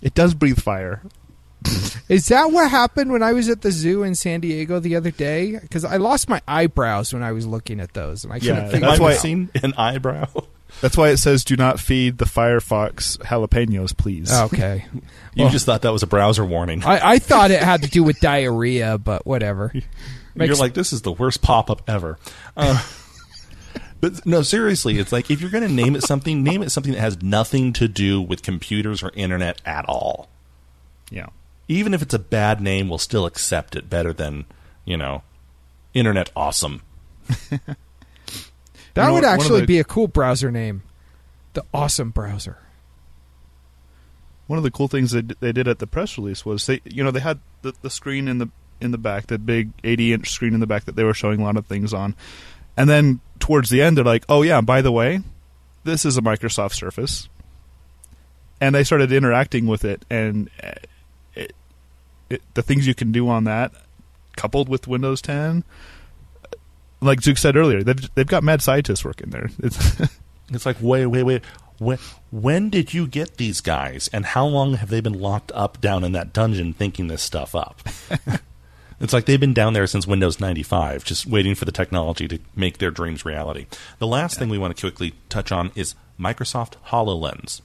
It does breathe fire. Is that what happened when I was at the zoo in San Diego the other day? Because I lost my eyebrows when I was looking at those, and I couldn't Yeah, figure that's I've why- out. seen an eyebrow. That's why it says, "Do not feed the Firefox jalapenos, please." Okay, You Well- just thought that was a browser warning. I, I thought it had to do with diarrhea, but whatever. You're like, this is the worst pop up ever. Uh, but no, seriously, it's like if you're going to name it something, name it something that has nothing to do with computers or internet at all. Yeah. Even if it's a bad name, we'll still accept it better than, you know, internet awesome. That You know would what, one of actually the- be a cool browser name. The awesome browser. one of the cool things they, they did at the press release was they you know they had the, the screen in the in the back the big 80 inch screen in the back that they were showing a lot of things on and then towards the end they're like oh yeah by the way this is a microsoft surface and they started interacting with it and uh, it, it, the things you can do on that coupled with windows 10 like Zook said earlier they've, they've got mad scientists working there it's It's like, wait, wait, wait. When, when did you get these guys, and how long have they been locked up down in that dungeon thinking this stuff up? it's like they've been down there since Windows 95, just waiting for the technology to make their dreams reality. The last thing we want to quickly touch on is Microsoft HoloLens.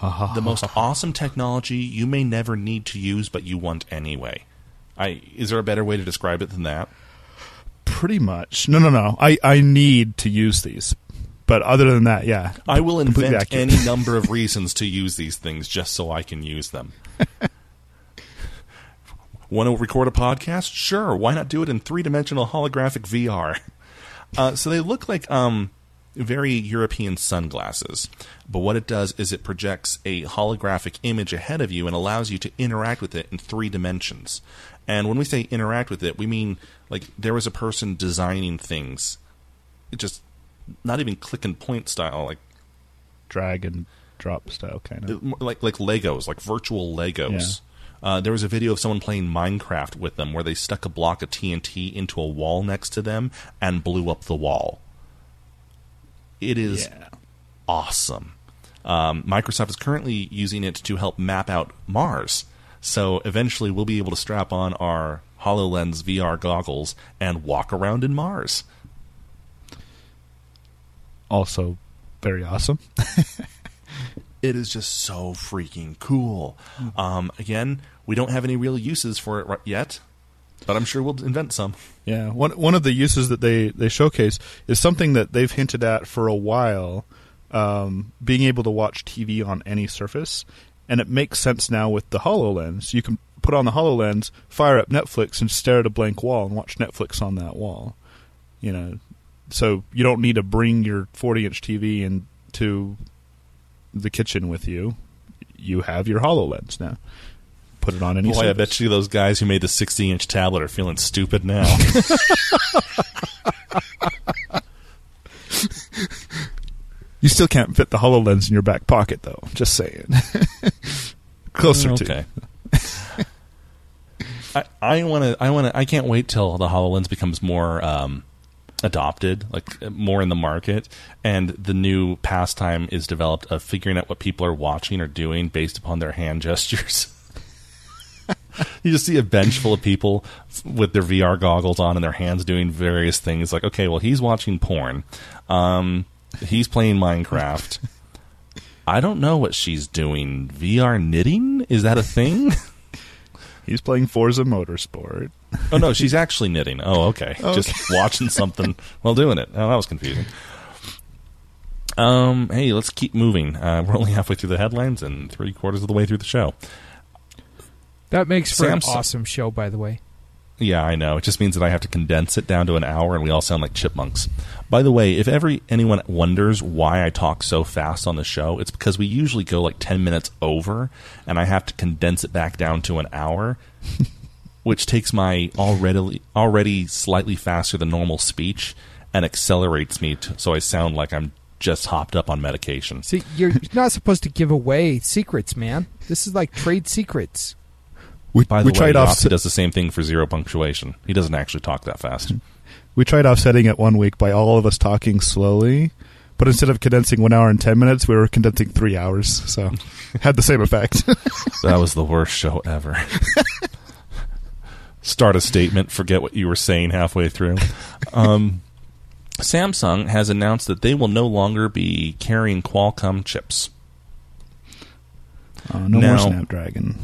the most awesome technology you may never need to use, but you want anyway. I, is there a better way to describe it than that? Pretty much no no no i i need to use these but other than that yeah I will invent any number of reasons to use these things just so I can use them. Want to record a podcast? Sure. Why not do it in three dimensional holographic VR? Uh, so they look like um, very European sunglasses. But what it does is it projects a holographic image ahead of you and allows you to interact with it in three dimensions. And when we say interact with it, we mean like there was a person designing things. It just not even click and point style, like drag and drop style kind of like like Legos, like virtual Legos. Uh, there was a video of someone playing Minecraft with them where they stuck a block of TNT into a wall next to them and blew up the wall. It is yeah awesome. Um, Microsoft is currently using it to help map out Mars. So eventually we'll be able to strap on our HoloLens VR goggles and walk around in Mars. also very awesome It is just so freaking cool. Um, again, we don't have any real uses for it right yet, but I'm sure we'll invent some. Yeah, one one of the uses that they they showcase is something that they've hinted at for a while, um, being able to watch TV on any surface, and it makes sense now with the Hololens. You can put on the Hololens, fire up Netflix, and stare at a blank wall and watch Netflix on that wall. You know, so you don't need to bring your 40 inch TV into the kitchen with you. You have your Hololens now. Put it on any. Boy, I bet you those guys who made the 60 inch tablet are feeling stupid now. You still can't fit the HoloLens in your back pocket, though. Just saying. Closer to. okay. I, I want to. I want to. I can't wait till the Hololens becomes more um, adopted, like more in the market, and the new pastime is developed of figuring out what people are watching or doing based upon their hand gestures. you just see a bench full of people with their VR goggles on and their hands doing various things. Like, okay, well, he's watching porn. Um, he's playing Minecraft. I don't know what she's doing. VR knitting? Is that a thing? He's playing Forza Motorsport. Oh no, she's actually knitting. Oh, okay. Just watching something while doing it. Oh, that was confusing. Um, hey, let's keep moving. Uh, we're only halfway through the headlines and three quarters of the way through the show. That makes for an awesome show, by the way. Yeah, I know. It just means that I have to condense it down to an hour, and we all sound like chipmunks. By the way, if ever anyone wonders why I talk so fast on the show, it's because we usually go like ten minutes over, and I have to condense it back down to an hour, which takes my already already slightly faster than normal speech and accelerates me, t- so I sound like I'm just hopped up on medication. See, you're not supposed to give away secrets, man. This is like trade secrets. We, By the we way, off. does the same thing for zero punctuation. He doesn't actually talk that fast. We tried offsetting it one week by all of us talking slowly, but instead of condensing one hour and ten minutes, we were condensing three hours. So had the same effect. That was the worst show ever. Start a statement, forget what you were saying halfway through. Um, Samsung has announced that they will no longer be carrying Qualcomm chips. Uh, no Now- more Snapdragon.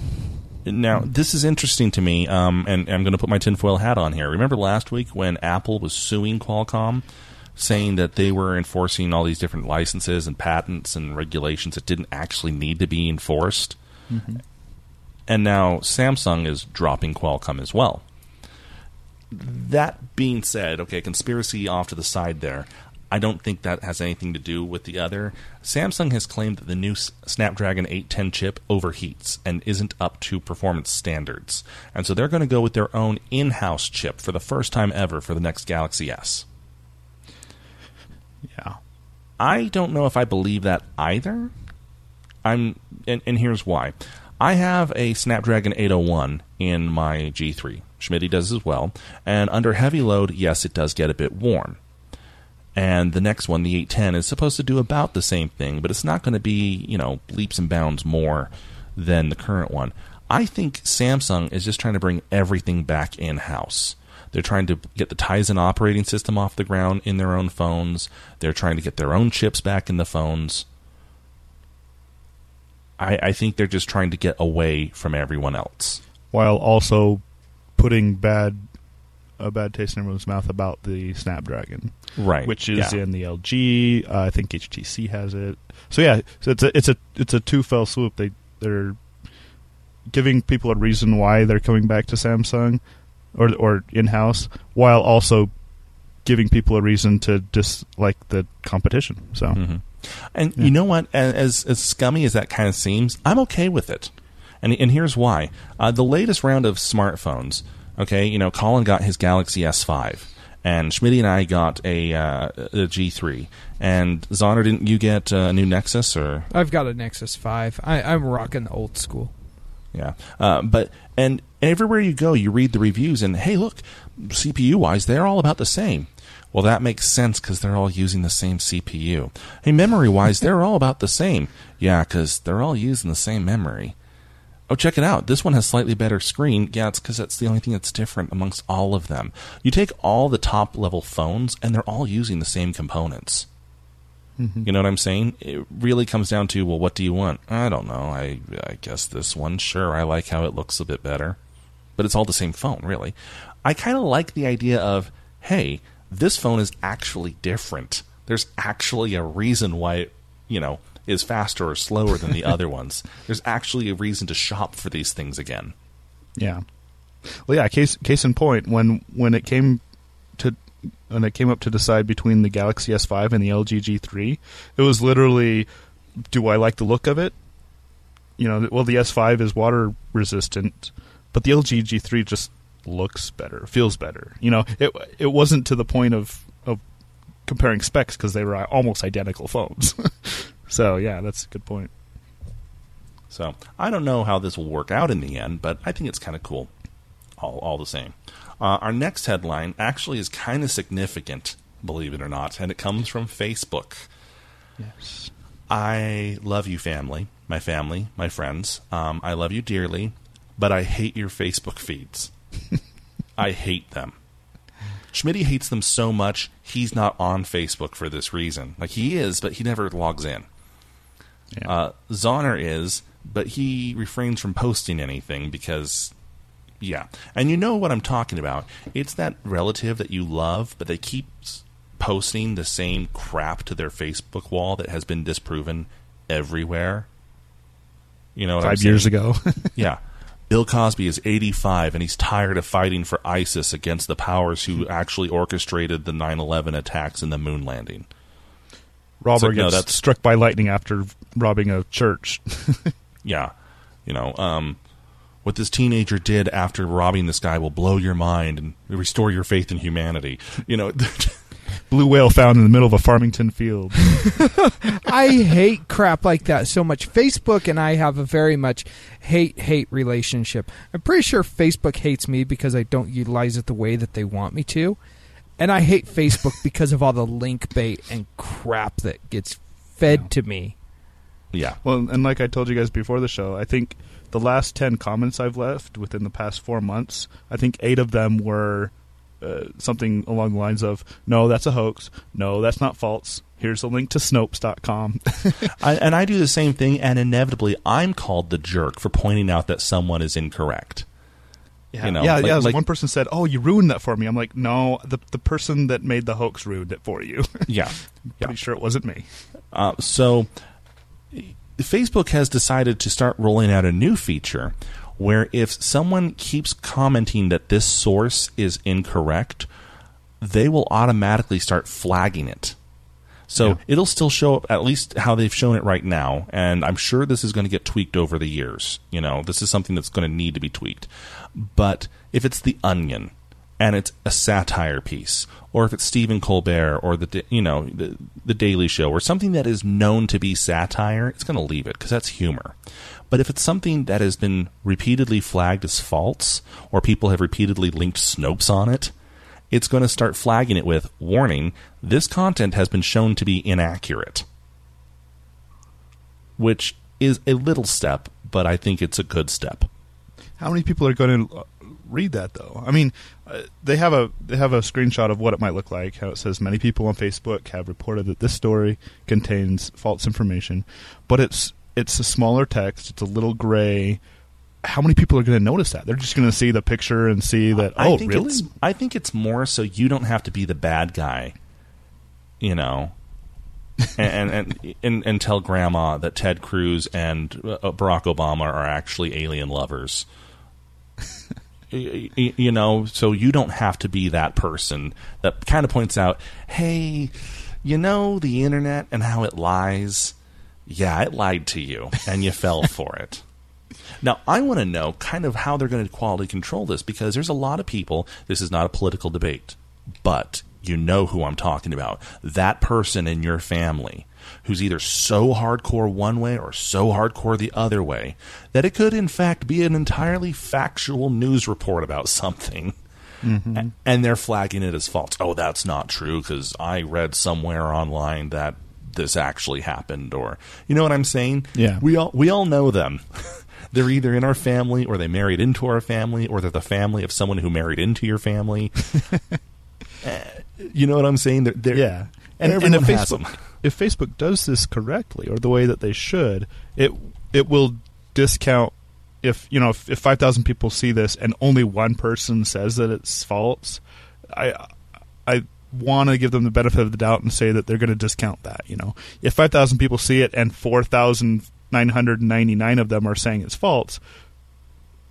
Now, this is interesting to me, um, and I'm going to put my tinfoil hat on here. Remember last week when Apple was suing Qualcomm, saying that they were enforcing all these different licenses and patents and regulations that didn't actually need to be enforced? And now Samsung is dropping Qualcomm as well. That being said, okay, conspiracy off to the side there. I don't think that has anything to do with the other. Samsung has claimed that the new Snapdragon 810 chip overheats and isn't up to performance standards. And so they're going to go with their own in house chip for the first time ever for the next Galaxy S. Yeah. I don't know if I believe that either. I'm and, and here's why. I have a Snapdragon 801 in my G3. Schmidt does as well. And under heavy load, yes, it does get a bit warm. And the next one, the 810, is supposed to do about the same thing, but it's not going to be, you know, leaps and bounds more than the current one. I think Samsung is just trying to bring everything back in house. They're trying to get the Tizen operating system off the ground in their own phones. They're trying to get their own chips back in the phones. I, I think they're just trying to get away from everyone else. While also putting bad a bad taste in everyone's mouth about the Snapdragon, Right. which is yeah. in the LG. Uh, I think HTC has it. So yeah, so it's a it's a it's a two fell swoop. They they're giving people a reason why they're coming back to Samsung or or in house, while also giving people a reason to dislike the competition. So Mhm. And Yeah. you know what? As as scummy as that kind of seems, I'm okay with it. And and here's why: uh, the latest round of smartphones. Okay, you know, Colin got his Galaxy S5, and Schmidt and I got a, uh, a G3. And Zoner, didn't you get uh, a new Nexus or? I've got a Nexus 5. I, I'm rocking the old school. Yeah, uh, but and everywhere you go, you read the reviews, and hey, look, CPU wise, they're all about the same. Well, that makes sense because they're all using the same CPU. Hey, memory wise, they're all about the same. Yeah, because they're all using the same memory. Oh, check it out. This one has slightly better screen. Yeah, it's because that's the only thing that's different amongst all of them. You take all the top level phones, and they're all using the same components. Mm-hmm. You know what I'm saying? It really comes down to well, what do you want? I don't know. I I guess this one. Sure, I like how it looks a bit better, but it's all the same phone, really. I kind of like the idea of hey, this phone is actually different. There's actually a reason why it, you know, is faster or slower than the other ones. There's actually a reason to shop for these things again. Yeah. Well, yeah. Case case in point, when when it came to when it came up to decide between the Galaxy S5 and the LG G3, it was literally, do I like the look of it? You know, well, the S5 is water resistant, but the LG G3 just looks better, feels better. You know, it it wasn't to the point of of comparing specs because they were uh, almost identical phones. so yeah, that's a good point. So I don't know how this will work out in the end, but I think it's kind of cool, all all the same. Uh, our next headline actually is kind of significant, believe it or not, and it comes from Facebook. Yes. I love you, family, my family, my friends. Um, I love you dearly, but I hate your Facebook feeds. I hate them. Schmitty hates them so much he's not on Facebook for this reason. Like he is, but he never logs in. Yeah. Uh, Zoner is, but he refrains from posting anything because, yeah. And you know what I'm talking about. It's that relative that you love, but they keep posting the same crap to their Facebook wall that has been disproven everywhere. You know what I'm Five years ago. Yeah. Bill Cosby is 85 and he's tired of fighting for ISIS against the powers who actually orchestrated the 9 11 attacks and the moon landing. Robber like, no, gets that's- struck by lightning after robbing a church. Yeah. You know, um, what this teenager did after robbing this guy will blow your mind and restore your faith in humanity. You know, Blue whale found in the middle of a Farmington field. I hate crap like that so much. Facebook and I have a very much hate hate relationship. I'm pretty sure Facebook hates me because I don't utilize it the way that they want me to. And I hate Facebook because of all the link bait and crap that gets fed Yeah. to me. yeah. well, and like I told you guys before the show, I think the last 10 comments I've left within the past four months, I think eight of them were uh, something along the lines of, no, that's a hoax. No, that's not false. Here's a link to Snopes.com. I, and I do the same thing, and inevitably I'm called the jerk for pointing out that someone is incorrect. You know, yeah, like- yeah. like- one person said, "Oh, you ruined that for me." I'm like, "No, the the person that made the hoax ruined it for you." Yeah. Pretty sure it wasn't me. Uh, so, Facebook has decided to start rolling out a new feature where if someone keeps commenting that this source is incorrect, they will automatically start flagging it So Yeah. it'll still show up at least how they've shown it right now, and I'm sure this is going to get tweaked over the years. You know, this is something that's going to need to be tweaked. But if it's the Onion and it's a satire piece, or if it's Stephen Colbert or the you know the, the Daily Show or something that is known to be satire, it's going to leave it because that's humor. But if it's something that has been repeatedly flagged as false, or people have repeatedly linked Snopes on it, it's going to start flagging it with warning this content has been shown to be inaccurate which is a little step but i think it's a good step How many people are going to read that though? I mean, uh, they have a they have a screenshot of what it might look like. How it says many people on Facebook have reported that this story contains false information, but it's it's a smaller text. It's a little gray. How many people are going to notice that? They're just going to see the picture and see that. I oh, think really? it's, i think it's more so you don't have to be the bad guy you know and, and and and tell grandma that ted cruz and uh, barack obama are actually alien lovers you know so you don't have to be that person that kind of points out hey you know the internet and how it lies yeah it lied to you and you fell for it now, I want to know kind of how they're going to quality control this because there's a lot of people. This is not a political debate, but you know who I'm talking about. That person in your family who's either so hardcore one way or so hardcore the other way that it could, in fact, be an entirely factual news report about something. Mm-hmm. A- And they're flagging it as false. Oh, that's not true because I read somewhere online that this actually happened, or you know what I'm saying? Yeah. we all we all know them. they're either in our family, or they married into our family, or they're the family of someone who married into your family. Eh, you know what I'm saying? They're, they're, yeah. and, And, if has Facebook, them. if Facebook does this correctly or the way that they should, it it will discount if you know if, if five thousand people see this and only one person says that it's false. I I want to give them the benefit of the doubt and say that they're going to discount that. You know, if five thousand people see it and four thousand nine hundred ninety nine of them are saying it's false,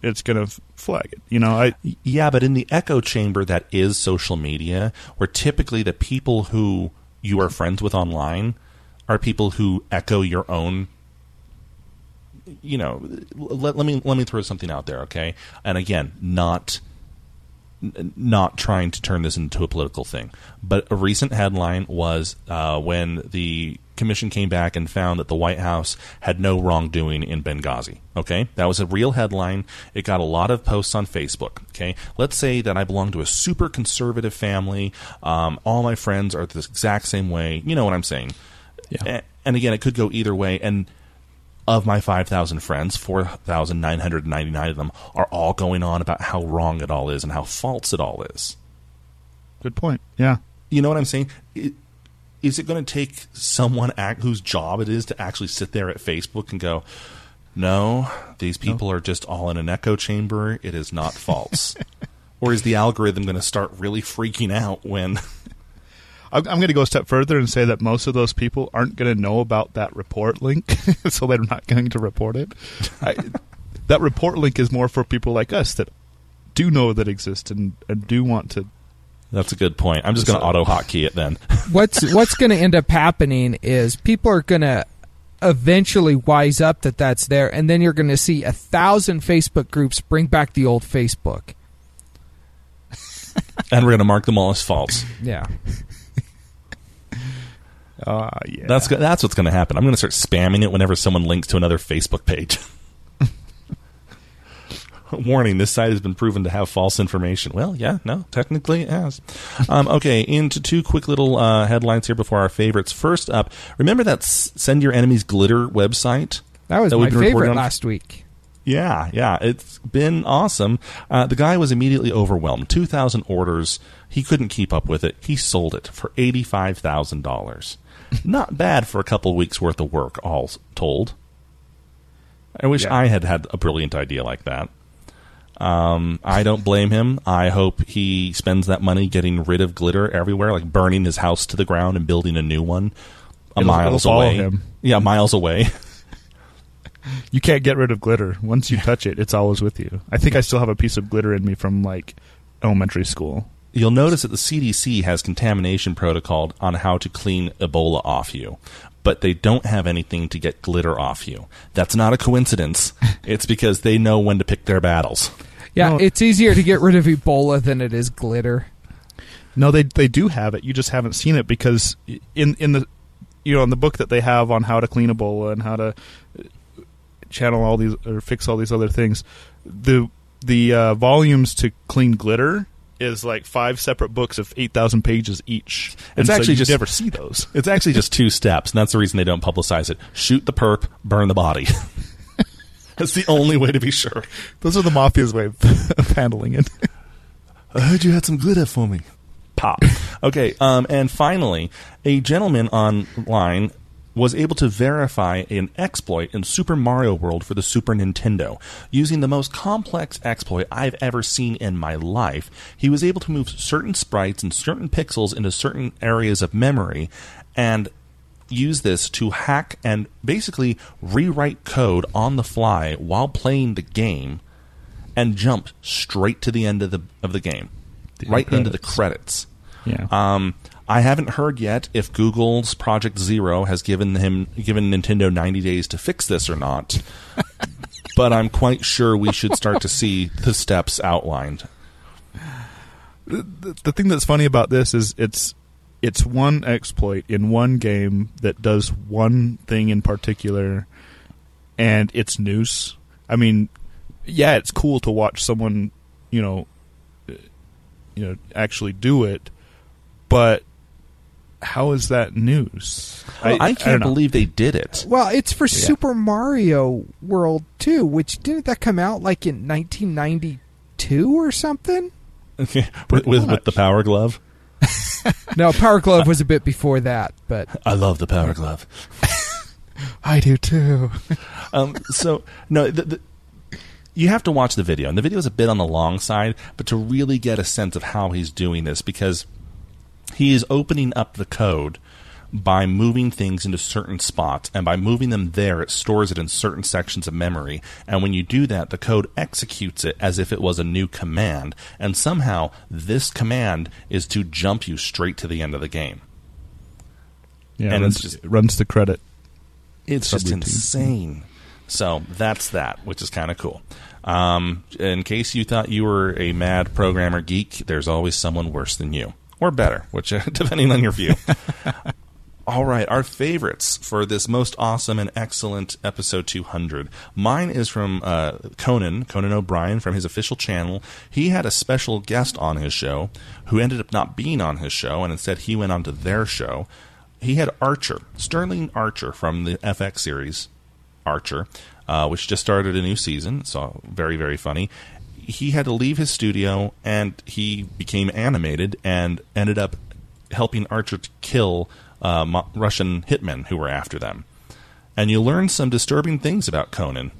it's going to flag it. You know, I Yeah, but in the echo chamber that is social media, where typically the people who you are friends with online are people who echo your own you know, let, let me let me throw something out there, okay? And again, not n- not trying to turn this into a political thing, but a recent headline was uh, when the commission came back and found that the White House had no wrongdoing in Benghazi. Okay, that was a real headline. It got a lot of posts on Facebook. Okay, let's say that I belong to a super conservative family. Um, all my friends are the exact same way. You know what I'm saying? Yeah. And again, it could go either way. And of my 5,000 friends, 4,999 of them are all going on about how wrong it all is and how false it all is. good point. Yeah. You know what I'm saying? It, is it going to take someone act, whose job it is to actually sit there at Facebook and go, no, these people are just all in an echo chamber. It is not false. or is the algorithm going to start really freaking out when. I'm, I'm going to go a step further and say that most of those people aren't going to know about that report link, so they're not going to report it. I, that report link is more for people like us that do know that exists and, and do want to. That's a good point. I'm just going to auto hotkey it then. what's what's going to end up happening is people are going to eventually wise up that that's there, and then you're going to see a thousand Facebook groups bring back the old Facebook. and we're going to mark them all as false. Yeah, Uh, yeah. That's that's what's going to happen. I'm going to start spamming it whenever someone links to another Facebook page. Warning: This site has been proven to have false information. Well, yeah, no, technically it has. Um, okay, into two quick little uh, headlines here before our favorites. First up, remember that S- Send Your Enemies Glitter website? that was That my we've been reporting favorite on- last week. Yeah, yeah, it's been awesome. Uh, the guy was immediately overwhelmed. Two thousand orders. He couldn't keep up with it. He sold it for eighty-five thousand dollars. Not bad for a couple weeks worth of work, all told. I wish Yeah. I had had a brilliant idea like that. Um, I don't blame him. I hope he spends that money getting rid of glitter everywhere, like burning his house to the ground and building a new one a It'll- miles it'll away. him. Yeah, miles away. You can't get rid of glitter. Once you touch it, it's always with you. I think I still have a piece of glitter in me from like elementary school. You'll notice that the CDC has contamination protocol on how to clean Ebola off you, but they don't have anything to get glitter off you. That's not a coincidence. it's because they know when to pick their battles. Yeah, No. it's easier to get rid of Ebola than it is glitter. No, they they do have it. You just haven't seen it because in in the you know in the book that they have on how to clean Ebola and how to uh, channel all these or fix all these other things, the the uh, volumes to clean glitter is like five separate books of eight thousand pages each. And It's so actually you just- never see those. It's actually just two steps, and that's the reason they don't publicize it. Shoot the perp, burn the body. that's the only way to be sure. Those are the mafia's way of, of handling it. I heard you had some glitter for me. Pop. Okay, um, and finally, a gentleman online was able to verify an exploit in Super Mario World for the Super Nintendo. Using the most complex exploit I've ever seen in my life, he was able to move certain sprites and certain pixels into certain areas of memory and use this to hack and basically rewrite code on the fly while playing the game and jump straight to the end of the of the game, The right into the credits. credits. Yeah. Um, I haven't heard yet if Google's Project Zero has given him given Nintendo 90 days to fix this or not. but I'm quite sure we should start to see the steps outlined. the, the thing that's funny about this is it's it's one exploit in one game that does one thing in particular and it's news i mean yeah it's cool to watch someone you know uh, you know actually do it but how is that news I, don't can't know. believe they did it. Well, it's for Super Mario World too, which didn't that come out like in 1992 or something? with, with, with the Power Glove. No, Power Glove was a bit before that, but I love the Power Glove. i do too um, so no, the, the, you have to watch the video, and the video is a bit on the long side, but to really get a sense of how he's doing this, because he is opening up the code by moving things into certain spots, and by moving them there, it stores it in certain sections of memory. And when you do that, the code executes it as if it was a new command, and somehow this command is to jump you straight to the end of the game. yeah And runs, it's just- it runs the credit It's just Subroutine. insane. So that's that, which is kind of cool. Um, in case you thought you were a mad programmer geek, there's always someone worse than you, or better, which depending on your view. All right, our favorites for this most awesome and excellent episode 200. Mine is from uh, Conan, Conan O'Brien, from his official channel. He had a special guest on his show who ended up not being on his show, and instead he went on to their show. He had Archer, Sterling Archer from the FX series Archer, uh, which just started a new season. So very, very funny. He had to leave his studio and he became animated and ended up helping Archer to kill uh, Mo- Russian hitmen who were after them. And you learn some disturbing things about Conan.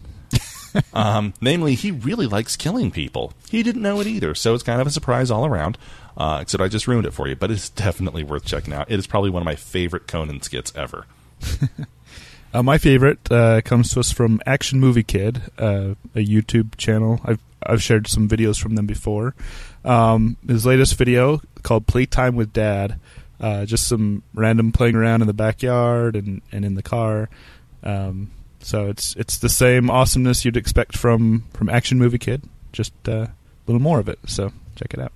um, namely, he really likes killing people. He didn't know it either, so it's kind of a surprise all around. Uh, except I just ruined it for you, but it's definitely worth checking out. It is probably one of my favorite Conan skits ever. Uh, my favorite uh, comes to us from Action Movie Kid, uh, a YouTube channel. I've I've shared some videos from them before. Um, his latest video called "Playtime with Dad," uh, just some random playing around in the backyard and, and in the car. Um, so it's it's the same awesomeness you'd expect from from Action Movie Kid, just uh, a little more of it. So check it out.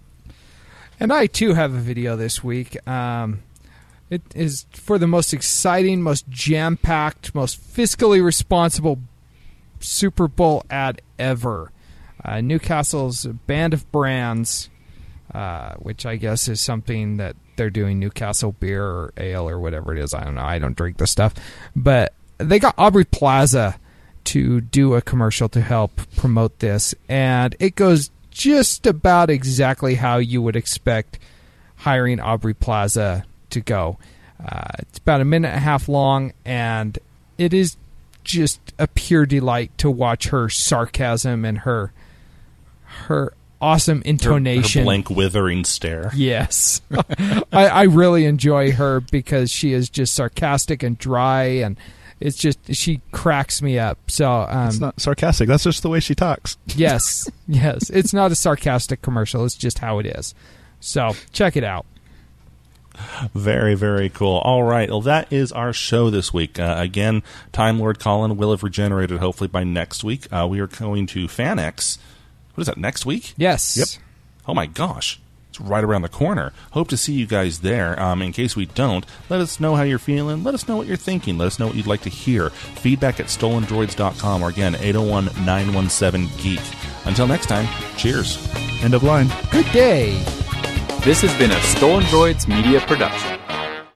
And I too have a video this week. Um, it is for the most exciting, most jam packed, most fiscally responsible Super Bowl ad ever. Uh, Newcastle's Band of Brands, uh, which I guess is something that they're doing Newcastle beer or ale or whatever it is. I don't know. I don't drink the stuff. But they got Aubrey Plaza to do a commercial to help promote this. And it goes just about exactly how you would expect hiring Aubrey Plaza to go. Uh, it's about a minute and a half long, and it is just a pure delight to watch her sarcasm and her her awesome Her- intonation. Her blank, withering stare. Yes. I, I really enjoy her because she is just sarcastic and dry and it's just she cracks me up. So um It's not sarcastic. That's just the way she talks. yes. Yes. It's not a sarcastic commercial, it's just how it is. So check it out. Very, very cool. All right. Well, that is our show this week. Uh, again, Time Lord Colin will have regenerated hopefully by next week. Uh, we are going to FanX. What is that, next week? Yes. Yep. Oh my gosh. It's right around the corner. Hope to see you guys there. Um, in case we don't, let us know how you're feeling. Let us know what you're thinking. Let us know what you'd like to hear. Feedback at stolendroids.com or again, 801 917 Geek. Until next time, cheers. End of line. Good day. This has been a Stolen Droids Media Production.